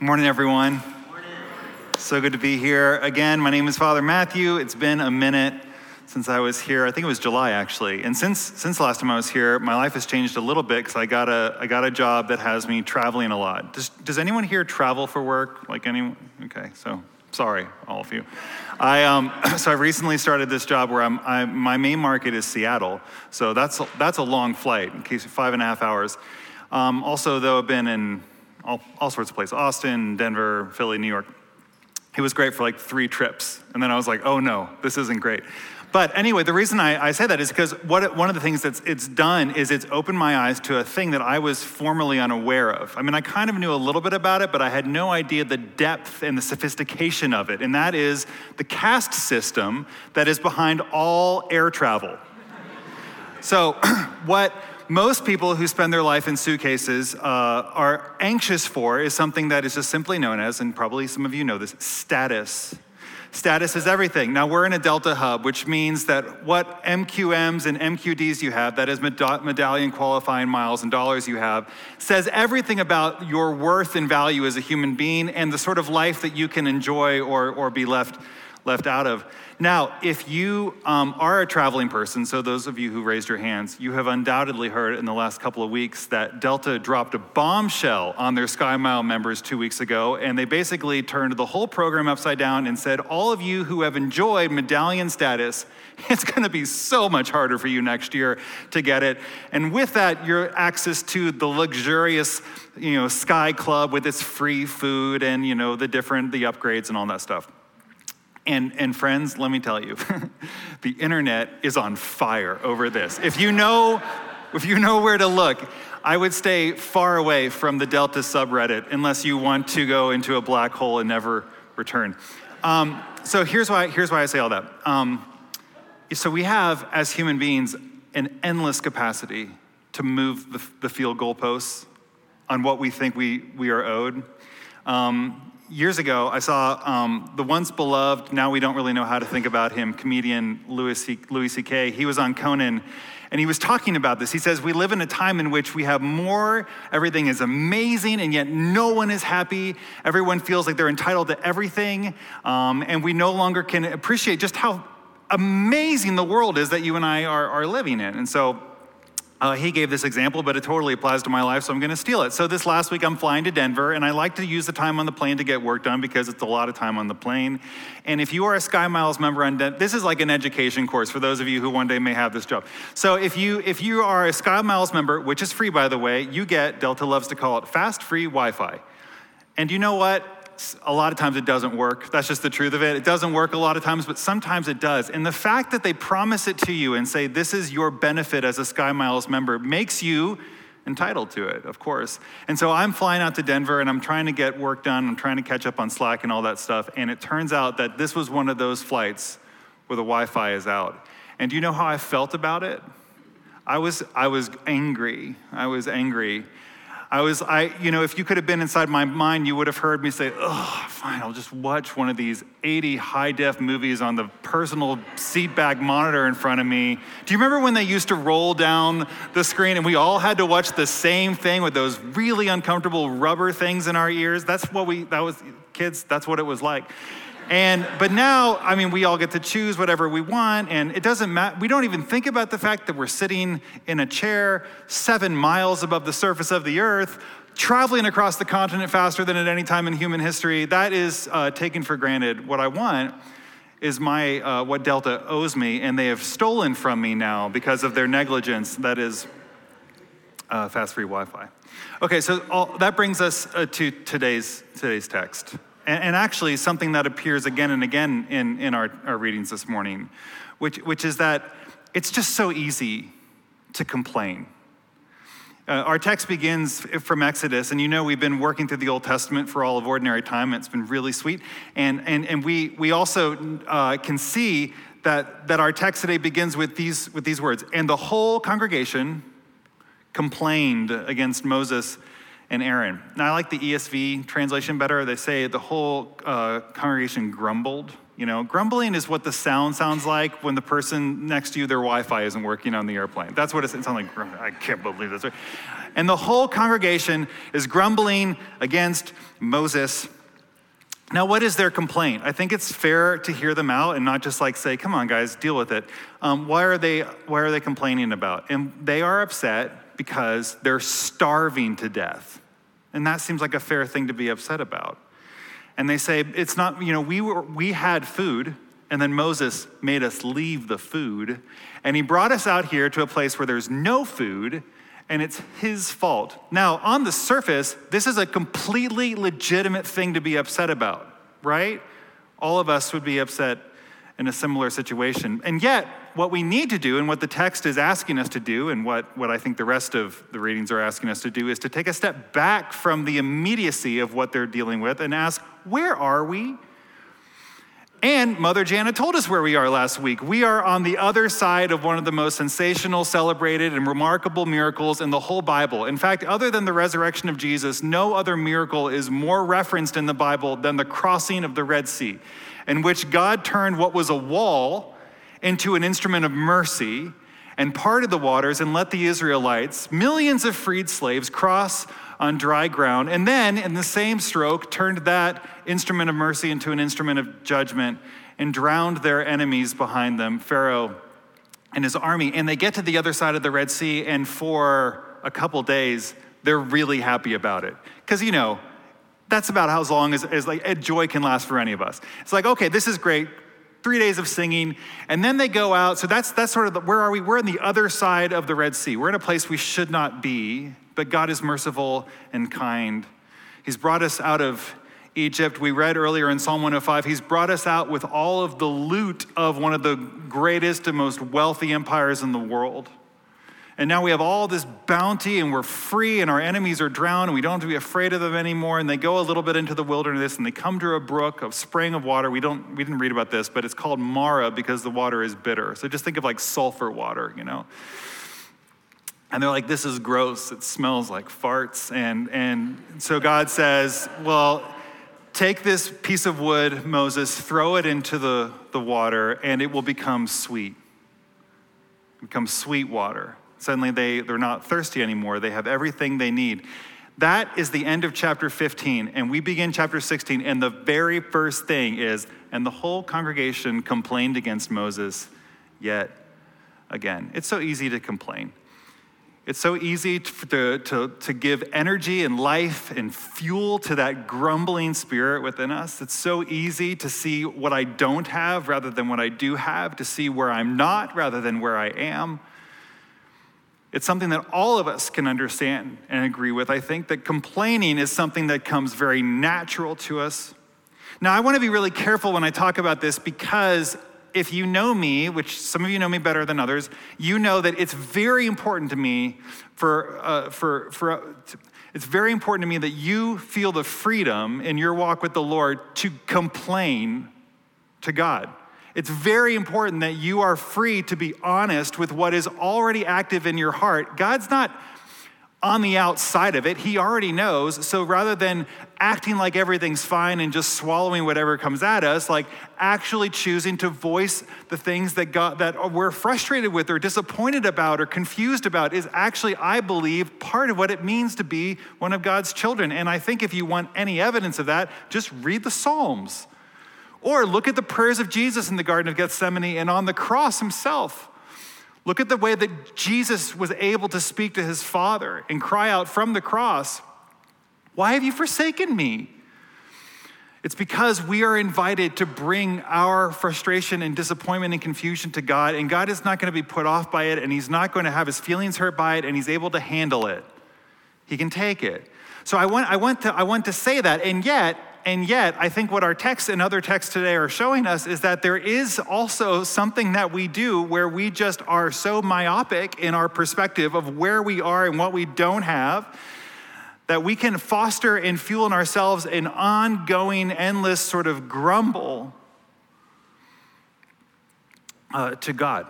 Morning, everyone. So good to be here again. My name is Father Matthew. It's been a minute since I was here. I think it was July actually. And since since last time I was here, my life has changed a little bit because I got a I got a job that has me traveling a lot. Does Does anyone here travel for work? Like anyone? Okay, so sorry, all of you. I um, so I recently started this job where I'm I, my main market is Seattle. So that's that's a long flight, in case five and a half hours. Um, also, though, I've been in all, all sorts of places: Austin, Denver, Philly, New York. It was great for like three trips. And then I was like, oh no, this isn't great. But anyway, the reason I, I say that is because what one of the things that it's done is it's opened my eyes to a thing that I was formerly unaware of. I mean, I kind of knew a little bit about it, but I had no idea the depth and the sophistication of it. And that is the caste system that is behind all air travel. So, what most people who spend their life in suitcases uh, are anxious for is something that is just simply known as, and probably some of you know this, status. Status is everything. Now, we're in a Delta hub, which means that what MQMs and MQDs you have, that is medallion qualifying miles and dollars you have, says everything about your worth and value as a human being and the sort of life that you can enjoy or, or be left, left out of. Now, if you um, are a traveling person, so those of you who raised your hands, you have undoubtedly heard in the last couple of weeks that Delta dropped a bombshell on their SkyMile members two weeks ago, and they basically turned the whole program upside down and said, All of you who have enjoyed medallion status, it's going to be so much harder for you next year to get it. And with that, your access to the luxurious you know, Sky Club with its free food and, you know, the different, the upgrades and all that stuff. And, and friends, let me tell you, the internet is on fire over this. If you know, if you know where to look, I would stay far away from the Delta subreddit unless you want to go into a black hole and never return. Um, so here's why, here's why I say all that. Um, so we have, as human beings, an endless capacity to move the, the field goalposts on what we think we, we are owed. Um, years ago, I saw um, the once beloved, now we don't really know how to think about him, comedian Louis, C- Louis C.K. He was on Conan, and he was talking about this. He says, We live in a time in which we have more, everything is amazing, and yet no one is happy. Everyone feels like they're entitled to everything, um, and we no longer can appreciate just how amazing the world is that you and I are, are living in. And so, uh, he gave this example, but it totally applies to my life, so I'm going to steal it. So, this last week, I'm flying to Denver, and I like to use the time on the plane to get work done because it's a lot of time on the plane. And if you are a SkyMiles member on Denver, this is like an education course for those of you who one day may have this job. So, if you, if you are a SkyMiles member, which is free, by the way, you get, Delta loves to call it fast free Wi Fi. And you know what? A lot of times it doesn't work. That's just the truth of it. It doesn't work a lot of times, but sometimes it does. And the fact that they promise it to you and say, this is your benefit as a SkyMiles member, makes you entitled to it, of course. And so I'm flying out to Denver and I'm trying to get work done. I'm trying to catch up on Slack and all that stuff. And it turns out that this was one of those flights where the Wi Fi is out. And do you know how I felt about it? I was, I was angry. I was angry. I was, I, you know, if you could have been inside my mind, you would have heard me say, oh, fine, I'll just watch one of these 80 high def movies on the personal seat back monitor in front of me. Do you remember when they used to roll down the screen and we all had to watch the same thing with those really uncomfortable rubber things in our ears? That's what we, that was, kids, that's what it was like. And but now, I mean, we all get to choose whatever we want, and it doesn't matter. We don't even think about the fact that we're sitting in a chair seven miles above the surface of the earth, traveling across the continent faster than at any time in human history. That is uh, taken for granted. What I want is my uh, what Delta owes me, and they have stolen from me now because of their negligence. That is uh, fast free Wi-Fi. Okay, so all, that brings us uh, to today's today's text and, and actually something that appears again and again in, in our, our readings this morning, which, which is that it's just so easy to complain. Uh, our text begins from Exodus, and you know we've been working through the Old Testament for all of ordinary time, it's been really sweet. And, and, and we, we also uh, can see that, that our text today begins with these, with these words And the whole congregation complained against Moses and Aaron. Now, I like the ESV translation better. They say the whole uh, congregation grumbled. You know, grumbling is what the sound sounds like when the person next to you, their Wi Fi isn't working on the airplane. That's what it sounds like. I can't believe this. and the whole congregation is grumbling against Moses. Now, what is their complaint? I think it's fair to hear them out and not just like say, come on, guys, deal with it. Um, why, are they, why are they complaining about? And they are upset because they're starving to death. And that seems like a fair thing to be upset about. And they say, it's not, you know, we, were, we had food, and then Moses made us leave the food, and he brought us out here to a place where there's no food, and it's his fault. Now, on the surface, this is a completely legitimate thing to be upset about, right? All of us would be upset in a similar situation. And yet, what we need to do, and what the text is asking us to do, and what, what I think the rest of the readings are asking us to do, is to take a step back from the immediacy of what they're dealing with and ask, where are we? And Mother Jana told us where we are last week. We are on the other side of one of the most sensational, celebrated, and remarkable miracles in the whole Bible. In fact, other than the resurrection of Jesus, no other miracle is more referenced in the Bible than the crossing of the Red Sea, in which God turned what was a wall into an instrument of mercy and parted the waters and let the Israelites, millions of freed slaves, cross on dry ground. And then, in the same stroke, turned that instrument of mercy into an instrument of judgment and drowned their enemies behind them, Pharaoh and his army. And they get to the other side of the Red Sea, and for a couple days, they're really happy about it. Because, you know, that's about how long as, as like joy can last for any of us. It's like, okay, this is great three days of singing, and then they go out. So that's, that's sort of the, where are we? We're on the other side of the Red Sea. We're in a place we should not be, but God is merciful and kind. He's brought us out of Egypt. We read earlier in Psalm 105, He's brought us out with all of the loot of one of the greatest and most wealthy empires in the world. And now we have all this bounty and we're free and our enemies are drowned and we don't have to be afraid of them anymore. And they go a little bit into the wilderness and they come to a brook, a spring of water. We, don't, we didn't read about this, but it's called Mara because the water is bitter. So just think of like sulfur water, you know. And they're like, this is gross. It smells like farts. And, and so God says, well, take this piece of wood, Moses, throw it into the, the water, and it will become sweet. Become sweet water. Suddenly they, they're not thirsty anymore. They have everything they need. That is the end of chapter 15. And we begin chapter 16. And the very first thing is, and the whole congregation complained against Moses yet again. It's so easy to complain. It's so easy to, to, to, give energy and life and fuel to that grumbling spirit within us. It's so easy to see what I don't have rather than what I do have, to see where I'm not rather than where I am. It's something that all of us can understand and agree with. I think that complaining is something that comes very natural to us. Now, I want to be really careful when I talk about this because if you know me, which some of you know me better than others, you know that it's very important to me for, uh, for, for uh, it's very important to me that you feel the freedom in your walk with the Lord to complain to God. It's very important that you are free to be honest with what is already active in your heart. God's not on the outside of it, He already knows. So rather than acting like everything's fine and just swallowing whatever comes at us, like actually choosing to voice the things that God that we're frustrated with or disappointed about or confused about is actually, I believe, part of what it means to be one of God's children. And I think if you want any evidence of that, just read the Psalms. Or look at the prayers of Jesus in the Garden of Gethsemane and on the cross himself. Look at the way that Jesus was able to speak to his Father and cry out from the cross, Why have you forsaken me? It's because we are invited to bring our frustration and disappointment and confusion to God, and God is not going to be put off by it, and He's not going to have His feelings hurt by it, and He's able to handle it. He can take it. So I want, I want, to, I want to say that, and yet, and yet, I think what our text and other texts today are showing us is that there is also something that we do where we just are so myopic in our perspective of where we are and what we don't have that we can foster and fuel in ourselves an ongoing, endless sort of grumble uh, to God.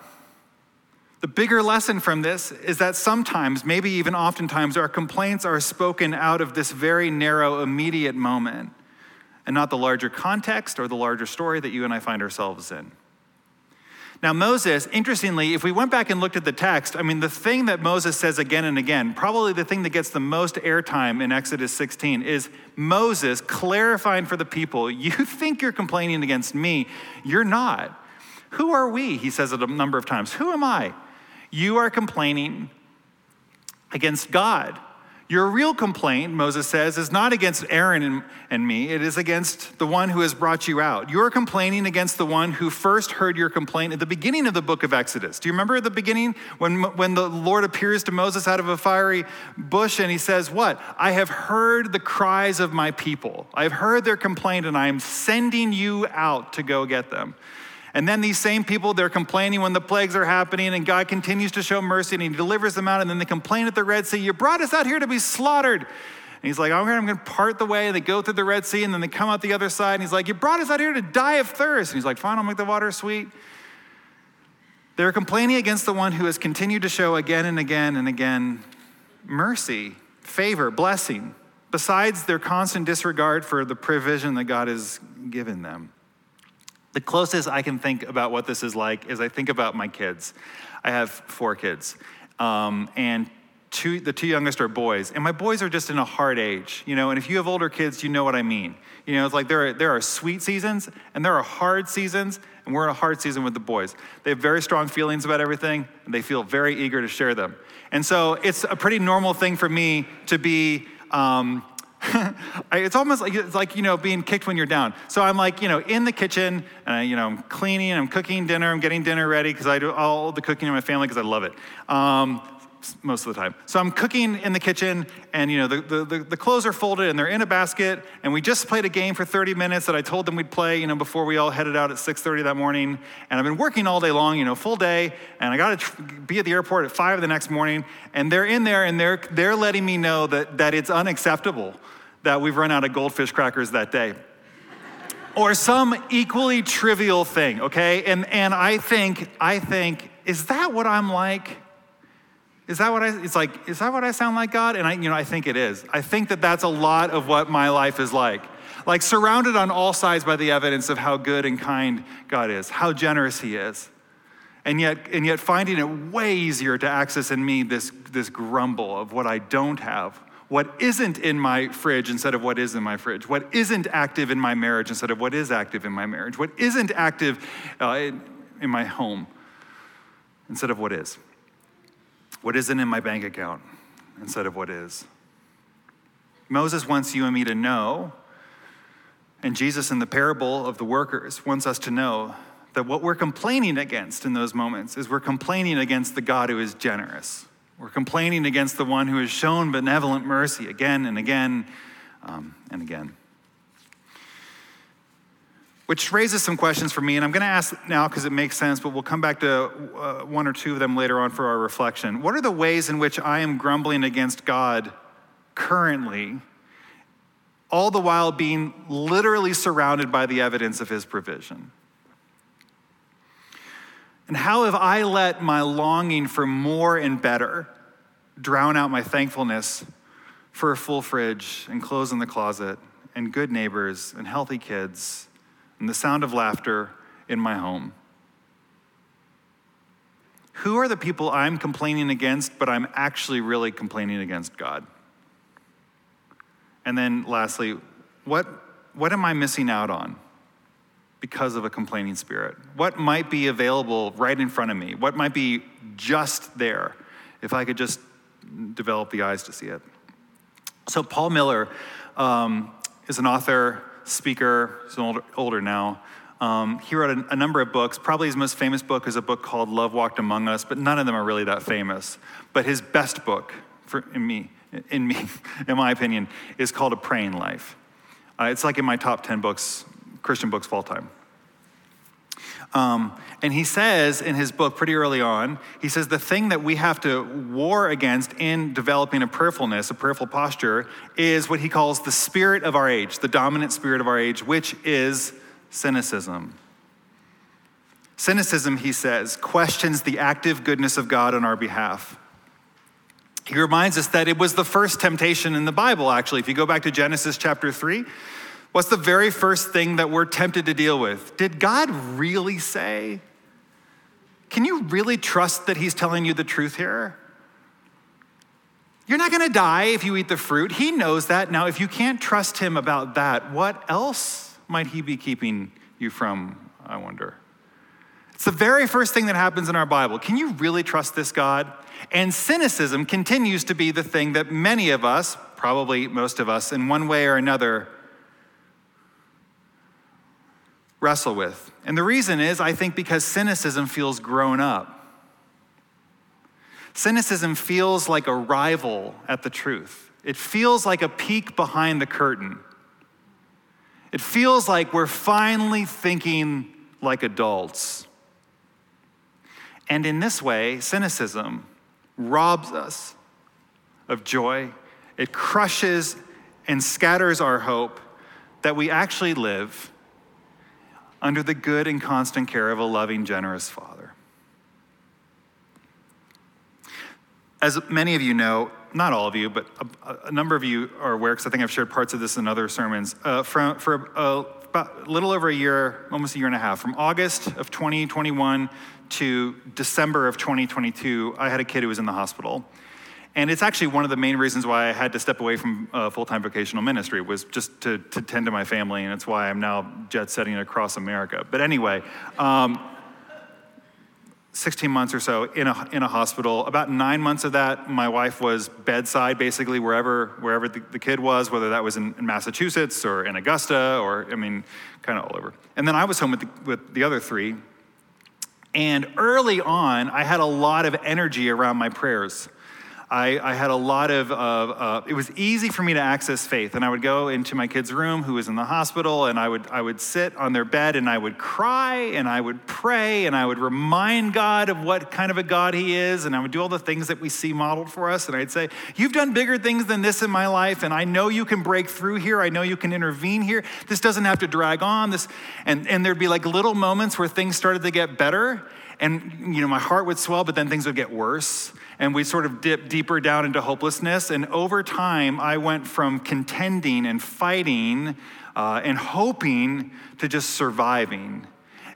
The bigger lesson from this is that sometimes, maybe even oftentimes, our complaints are spoken out of this very narrow, immediate moment and not the larger context or the larger story that you and I find ourselves in. Now, Moses, interestingly, if we went back and looked at the text, I mean, the thing that Moses says again and again, probably the thing that gets the most airtime in Exodus 16, is Moses clarifying for the people, You think you're complaining against me. You're not. Who are we? He says it a number of times. Who am I? You are complaining against God. Your real complaint, Moses says, is not against Aaron and, me, it is against the one who has brought you out. You're complaining against the one who first heard your complaint at the beginning of the book of Exodus. Do you remember at the beginning when, when the Lord appears to Moses out of a fiery bush and he says, What? I have heard the cries of my people. I have heard their complaint and I am sending you out to go get them. And then these same people, they're complaining when the plagues are happening, and God continues to show mercy and He delivers them out. And then they complain at the Red Sea, You brought us out here to be slaughtered. And He's like, I'm going to part the way. And they go through the Red Sea, and then they come out the other side. And He's like, You brought us out here to die of thirst. And He's like, Fine, I'll make the water sweet. They're complaining against the one who has continued to show again and again and again mercy, favor, blessing, besides their constant disregard for the provision that God has given them. The closest I can think about what this is like is I think about my kids. I have four kids, um, and two, the two youngest are boys, and my boys are just in a hard age, you know. And if you have older kids, you know what I mean. You know, it's like there are, there are sweet seasons and there are hard seasons, and we're in a hard season with the boys. They have very strong feelings about everything, and they feel very eager to share them. And so it's a pretty normal thing for me to be um, it's almost like it's like you know being kicked when you're down. So I'm like you know in the kitchen, and I, you know I'm cleaning, I'm cooking dinner, I'm getting dinner ready because I do all the cooking in my family because I love it. Um, most of the time. So I'm cooking in the kitchen, and you know the, the, the, clothes are folded and they're in a basket. And we just played a game for 30 minutes that I told them we'd play, you know, before we all headed out at 6:30 that morning. And I've been working all day long, you know, full day. And I got to be at the airport at five the next morning. And they're in there, and they're they're letting me know that that it's unacceptable that we've run out of goldfish crackers that day. or some equally trivial thing, okay? And, and I think, I think, is that what I'm like? Is that what I, it's like, is that what I sound like, God? And I, you know, I think it is. I think that that's a lot of what my life is like. Like surrounded on all sides by the evidence of how good and kind God is, how generous He is. And yet, and yet finding it way easier to access in me this, this grumble of what I don't have, what isn't in my fridge instead of what is in my fridge, what isn't active in my marriage instead of what is active in my marriage, what isn't active uh, in, in my home instead of what is, what isn't in my bank account instead of what is. Moses wants you and me to know, and Jesus in the parable of the workers wants us to know that what we're complaining against in those moments is we're complaining against the God who is generous we're complaining against the one who has shown benevolent mercy again and again um, and again. Which raises some questions for me, and I'm going to ask now because it makes sense, but we'll come back to uh, one or two of them later on for our reflection. What are the ways in which I am grumbling against God currently, all the while being literally surrounded by the evidence of His provision? And how have I let my longing for more and better drown out my thankfulness for a full fridge and clothes in the closet and good neighbors and healthy kids and the sound of laughter in my home? Who are the people I'm complaining against, but I'm actually really complaining against God? And then lastly, what, what am I missing out on? Because of a complaining spirit? What might be available right in front of me? What might be just there if I could just develop the eyes to see it? So, Paul Miller um, is an author, speaker, he's older, older now. Um, he wrote a, a, number of books. Probably his most famous book is a book called Love Walked Among Us, but none of them are really that famous. But his best book, for, in me, in me, in my opinion, is called A Praying Life. Uh, it's like in my top 10 books Christian books of all time. Um, and he says in his book pretty early on, he says the thing that we have to war against in developing a prayerfulness, a prayerful posture, is what he calls the spirit of our age, the dominant spirit of our age, which is cynicism. Cynicism, he says, questions the active goodness of God on our behalf. He reminds us that it was the first temptation in the Bible, actually. If you go back to Genesis chapter 3, What's the very first thing that we're tempted to deal with? Did God really say? can you really trust that he's telling you the truth here? You're not to die if you eat the fruit. He knows that. Now, if you can't trust him about that, what else might he be keeping you from, I wonder? It's the very first thing that happens in our Bible. Can you really trust this God? And cynicism continues to be the thing that many of us, probably most of us, in one way or another, wrestle with. And the reason is, I think, because cynicism feels grown up. Cynicism feels like a rival at the truth. It feels like a peek behind the curtain. It feels like we're finally thinking like adults. And in this way, cynicism robs us of joy. It crushes and scatters our hope that we actually live under the good and constant care of a loving, generous Father. As many of you know, not all of you, but a, a number of you are aware, because I think I've shared parts of this in other sermons, uh, from, for a, about a little over a year, almost a year and a half, from August of 2021 to December of 2022, I had a kid who was in the hospital. And it's actually one of the main reasons why I had to step away from uh, full-time vocational ministry was just to, to tend to my family, and it's why I'm now jet setting across America. But anyway, um, 16 months or so in a, in a hospital. About nine months of that, my wife was bedside, basically wherever wherever the, the kid was, whether that was in, in, Massachusetts or in Augusta or I mean, kind of all over. And then I was home with the, with the other three. And early on, I had a lot of energy around my prayers. I, I had a lot of, uh, it was easy for me to access faith. And I would go into my kid's room who was in the hospital, and I would, I would sit on their bed and I would cry and I would pray and I would remind God of what kind of a God He is. And I would do all the things that we see modeled for us. And I'd say, You've done bigger things than this in my life, and I know you can break through here. I know you can intervene here. This doesn't have to drag on. This, and, and there'd be like little moments where things started to get better. And, you know, my heart would swell, but then things would get worse and we sort of dip deeper down into hopelessness. And over time, I went from contending and fighting uh, and hoping to just surviving.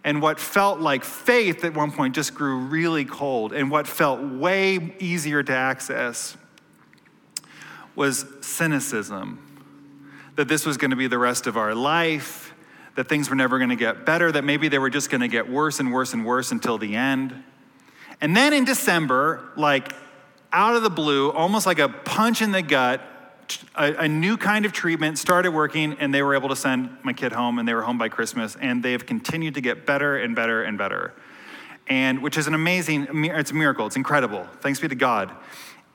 And what felt like faith at one point just grew really cold. And what felt way easier to access was cynicism that this was going to be the rest of our life, that things were never going to get better, that maybe they were just going to get worse and worse and worse until the end. And then in December, like out of the blue, almost like a punch in the gut, a, a, new kind of treatment started working, and they were able to send my kid home, and they were home by Christmas, and they have continued to get better and better and better. And which is an amazing, it's a miracle, it's incredible. Thanks be to God.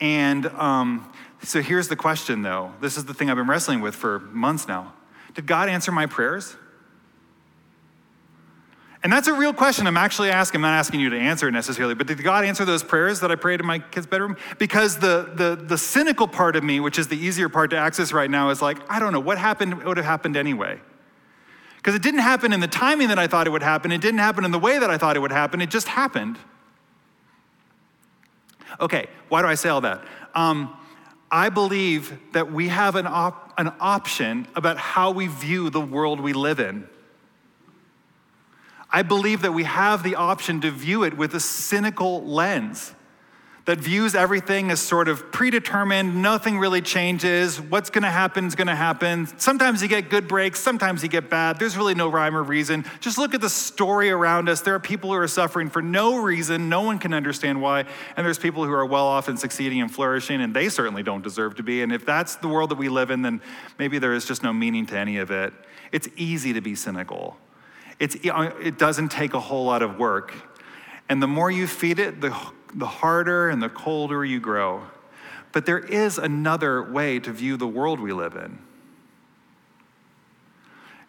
And um, so here's the question though. This is the thing I've been wrestling with for months now. Did God answer my prayers? And that's a real question I'm actually asking. I'm not asking you to answer it necessarily, but did God answer those prayers that I prayed in my kid's bedroom? Because the, the, the cynical part of me, which is the easier part to access right now, is like, I don't know, what happened would have happened anyway. Because it didn't happen in the timing that I thought it would happen, it didn't happen in the way that I thought it would happen, it just happened. Okay, why do I say all that? Um, I believe that we have an, op- an option about how we view the world we live in. I believe that we have the option to view it with a cynical lens that views everything as sort of predetermined, nothing really changes, what's gonna happen is gonna happen. Sometimes you get good breaks, sometimes you get bad. There's really no rhyme or reason. Just look at the story around us. There are people who are suffering for no reason, no one can understand why, and there's people who are well off and succeeding and flourishing, and they certainly don't deserve to be. And if that's the world that we live in, then maybe there is just no meaning to any of it. It's easy to be cynical. It's, it doesn't take a whole lot of work. And the more you feed it, the, the harder and the colder you grow. But there is another way to view the world we live in.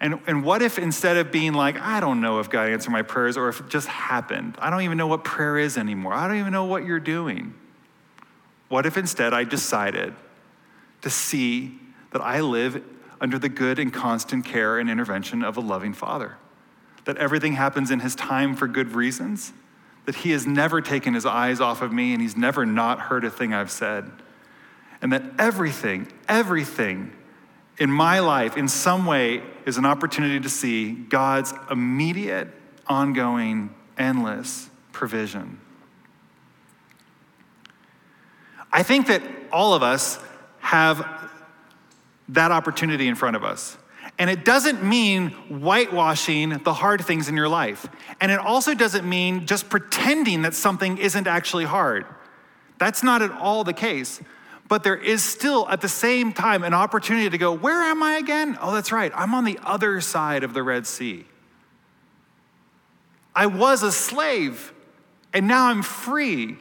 And, and what if instead of being like, I don't know if God answered my prayers or if it just happened, I don't even know what prayer is anymore, I don't even know what you're doing. What if instead I decided to see that I live under the good and constant care and intervention of a loving Father? That everything happens in His time for good reasons, that He has never taken His eyes off of me and He's never not heard a thing I've said, and that everything, everything in my life, in some way, is an opportunity to see God's immediate, ongoing, endless provision. I think that all of us have that opportunity in front of us. And it doesn't mean whitewashing the hard things in your life. And it also doesn't mean just pretending that something isn't actually hard. That's not at all the case. But there is still, at the same time, an opportunity to go, Where am I again? Oh, that's right. I'm on the other side of the Red Sea. I was a slave, and now I'm free.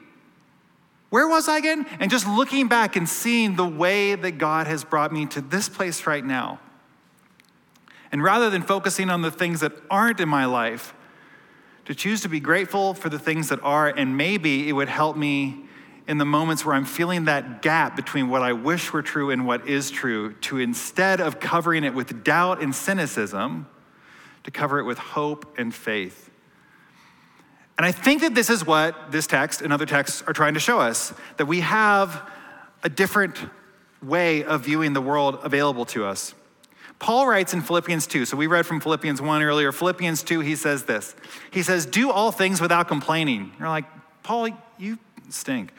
Where was I again? And just looking back and seeing the way that God has brought me to this place right now. And rather than focusing on the things that aren't in my life, to choose to be grateful for the things that are, and maybe it would help me in the moments where I'm feeling that gap between what I wish were true and what is true, to instead of covering it with doubt and cynicism, to cover it with hope and faith. And I think that this is what this text and other texts are trying to show us that we have a different way of viewing the world available to us. Paul writes in Philippians 2, so we read from Philippians 1 earlier. Philippians 2, he says this He says, Do all things without complaining. You're like, Paul, you stink.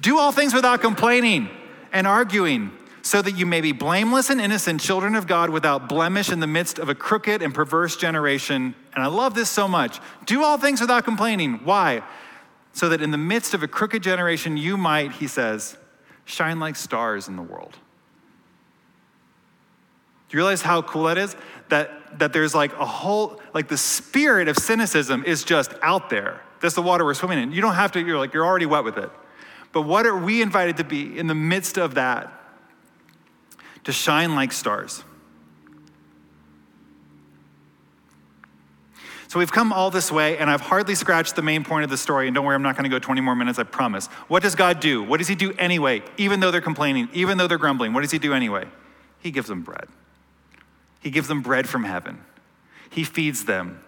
Do all things without complaining and arguing so that you may be blameless and innocent children of God without blemish in the midst of a crooked and perverse generation. And I love this so much. Do all things without complaining. Why? So that in the midst of a crooked generation, you might, he says, shine like stars in the world. Do you realize how cool that is? That, that there's like a whole, like the spirit of cynicism is just out there. That's the water we're swimming in. You don't have to, you're like, you're already wet with it. But what are we invited to be in the midst of that? to shine like stars. So we've come all this way, and I've hardly scratched the main point of the story. And don't worry, I'm not going to go 20 more minutes, I promise. What does God do? What does He do anyway? Even though they're complaining, even though they're grumbling, what does He do anyway? He gives them bread. He gives them bread from heaven. He feeds them.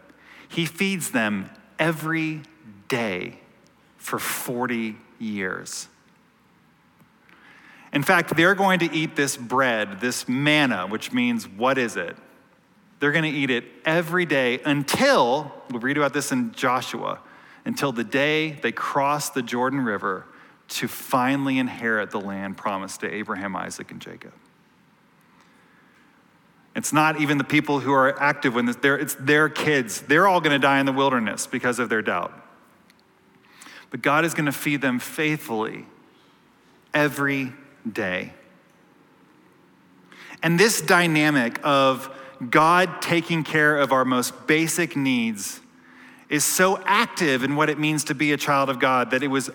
He feeds them every day for 40 years. In fact, they're going to eat this bread, this manna, which means what is it? They're going to eat it every day until, we'll read about this in Joshua, until the day they cross the Jordan River to finally inherit the land promised to Abraham, Isaac, and Jacob. It's not even the people who are active when it's their kids. They're all going to die in the wilderness because of their doubt. But God is going to feed them faithfully every day. And this dynamic of God taking care of our most basic needs is so active in what it means to be a child of God that it was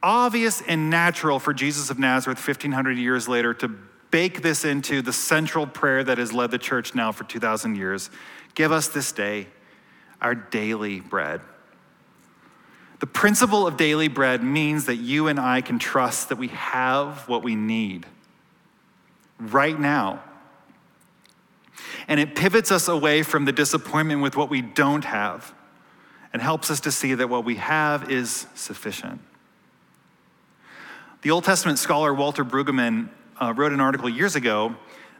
obvious and natural for Jesus of Nazareth 1500 years later to bake this into the central prayer that has led the church now for 2000 years. Give us this day our daily bread. The principle of daily bread means that you and I can trust that we have what we need right now. And it pivots us away from the disappointment with what we don't have and helps us to see that what we have is sufficient. The Old Testament scholar Walter Brueggemann uh, wrote an article years ago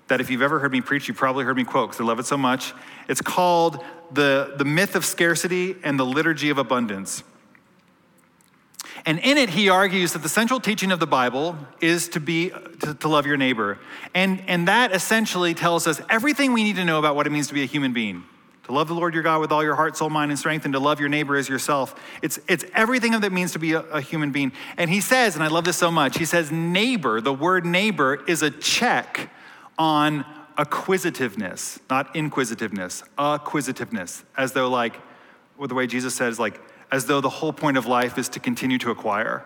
that if you've ever heard me preach, you probably heard me quote because I love it so much. It's called the, the Myth of Scarcity and the Liturgy of Abundance. And in it, he argues that the central teaching of the Bible is to be to, to, love your neighbor. And, and that essentially tells us everything we need to know about what it means to be a human being. To love the Lord your God with all your heart, soul, mind, and strength, and to love your neighbor as yourself. It's, it's everything that means to be a, a human being. And he says, and I love this so much, he says, neighbor, the word neighbor is a check on acquisitiveness, not inquisitiveness, acquisitiveness, as though, like, well, the way Jesus says, like, as though the whole point of life is to continue to acquire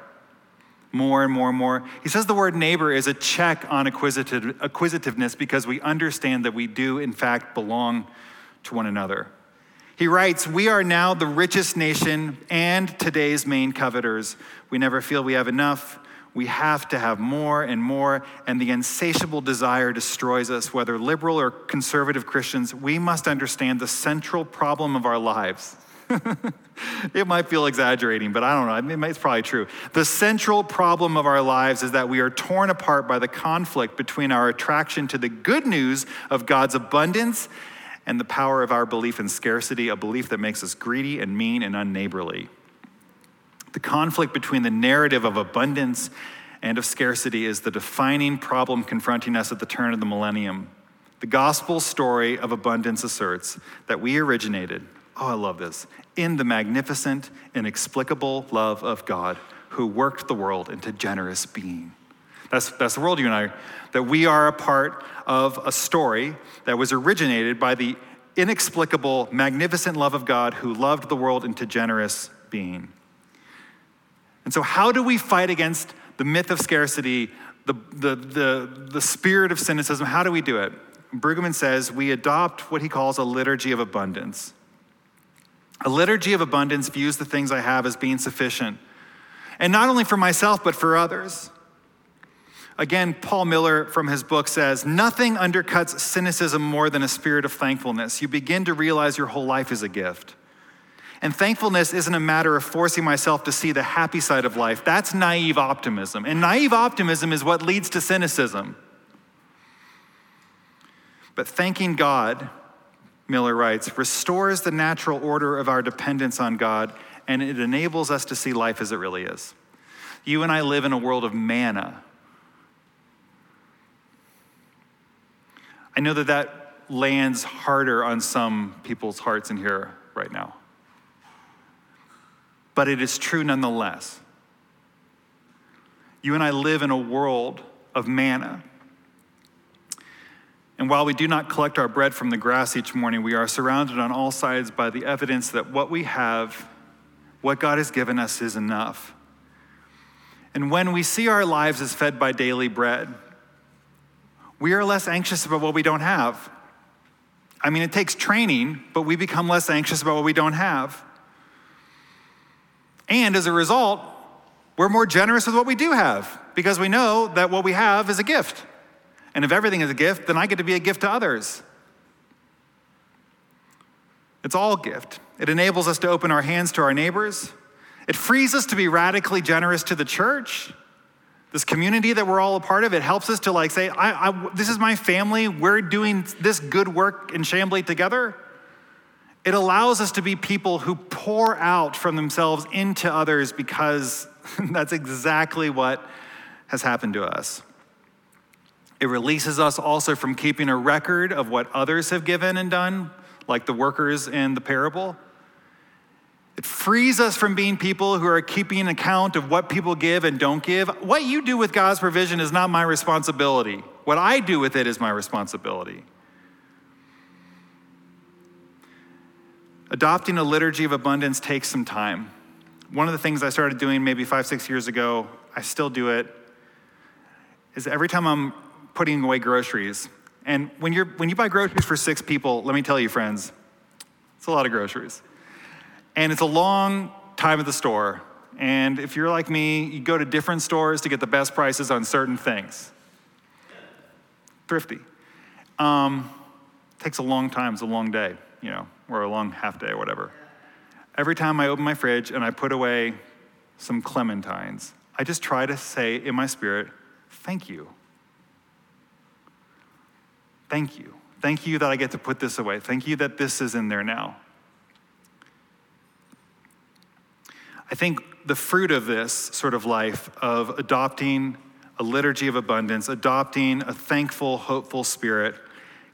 more and more and more. He says the word neighbor is a check on acquisitive, acquisitiveness because we understand that we do, in fact, belong to one another. He writes, We are now the richest nation and today's main coveters. We never feel we have enough. We have to have more and more, and the insatiable desire destroys us. Whether liberal or conservative Christians, we must understand the central problem of our lives it might feel exaggerating, but I don't know. It's probably true. The central problem of our lives is that we are torn apart by the conflict between our attraction to the good news of God's abundance and the power of our belief in scarcity, a belief that makes us greedy and mean and unneighborly. The conflict between the narrative of abundance and of scarcity is the defining problem confronting us at the turn of the millennium. The gospel story of abundance asserts that we originated, oh, I love this, in the magnificent, inexplicable love of God who worked the world into generous being. That's, that's the world you and I, that we are a part of a story that was originated by the inexplicable, magnificent love of God who loved the world into generous being. And so, how do we fight against the myth of scarcity, the, the, the, the spirit of cynicism? How do we do it? Brueggemann says we adopt what he calls a liturgy of abundance. A liturgy of abundance views the things I have as being sufficient, and not only for myself, but for others. Again, Paul Miller from his book says, Nothing undercuts cynicism more than a spirit of thankfulness. You begin to realize your whole life is a gift. And thankfulness isn't a matter of forcing myself to see the happy side of life. That's naive optimism. And naive optimism is what leads to cynicism. But thanking God, Miller writes, restores the natural order of our dependence on God and it enables us to see life as it really is. You and I live in a world of manna. I know that that lands harder on some people's hearts in here right now but it is true nonetheless. You and I live in a world of manna. And while we do not collect our bread from the grass each morning, we are surrounded on all sides by the evidence that what we have, what God has given us, is enough. And when we see our lives as fed by daily bread, we are less anxious about what we don't have. I mean, it takes training, but we become less anxious about what we don't have. And as a result, we're more generous with what we do have because we know that what we have is a gift. And if everything is a gift, then I get to be a gift to others. It's all gift. It enables us to open our hands to our neighbors. It frees us to be radically generous to the church. This community that we're all a part of, it helps us to like say, I, I, this is my family. We're doing this good work in Chamblee together. It allows us to be people who pour out from themselves into others because that's exactly what has happened to us. It releases us also from keeping a record of what others have given and done, like the workers in the parable. It frees us from being people who are keeping an account of what people give and don't give. What you do with God's provision is not my responsibility. What I do with it is my responsibility. Adopting a liturgy of abundance takes some time. One of the things I started doing maybe five, six years ago, I still do it, is every time I'm putting away groceries, and when, you're, when you buy groceries for six people, let me tell you, friends, it's a lot of groceries. And it's a long time at the store. And if you're like me, you go to different stores to get the best prices on certain things. Thrifty. Um, takes a long time, it's a long day, you know or a long half day or whatever. Every time I open my fridge and I put away some clementines, I just try to say in my spirit, thank you. Thank you. Thank you that I get to put this away. Thank you that this is in there now. I think the fruit of this sort of life of adopting a liturgy of abundance, adopting a thankful, hopeful spirit,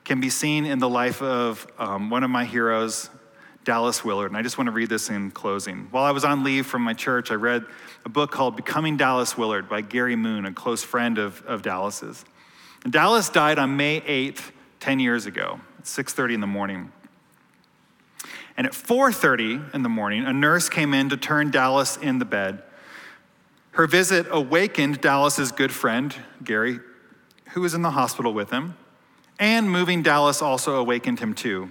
can be seen in the life of um, one of my heroes, Dallas Willard. And I just want to read this in closing. While I was on leave from my church, I read a book called Becoming Dallas Willard by Gary Moon, a close friend of, of Dallas's. And Dallas died on May 8th, 10 years ago, at 6.30 in the morning. And at 4.30 in the morning, a nurse came in to turn Dallas in the bed. Her visit awakened Dallas's good friend, Gary, who was in the hospital with him. And moving Dallas also awakened him too.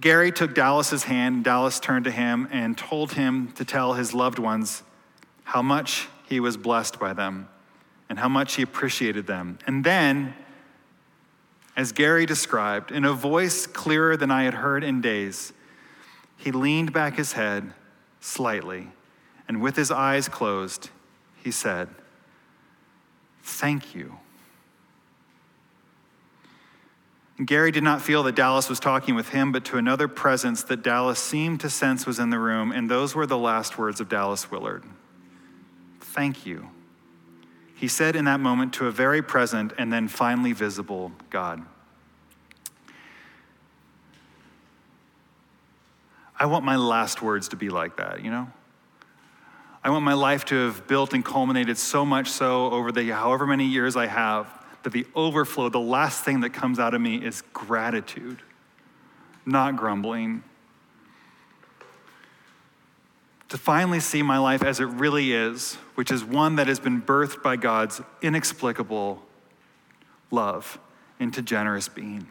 Gary took Dallas's hand, Dallas turned to him and told him to tell his loved ones how much he was blessed by them and how much he appreciated them. And then, as Gary described, in a voice clearer than I had heard in days, he leaned back his head slightly, and with his eyes closed, he said, Thank you. Gary did not feel that Dallas was talking with him, but to another presence that Dallas seemed to sense was in the room, and those were the last words of Dallas Willard. Thank you. He said in that moment to a very present and then finally visible God. I want my last words to be like that, you know? I want my life to have built and culminated so much so over the however many years I have that the overflow, the last thing that comes out of me is gratitude, not grumbling. To finally see my life as it really is, which is one that has been birthed by God's inexplicable love into generous being.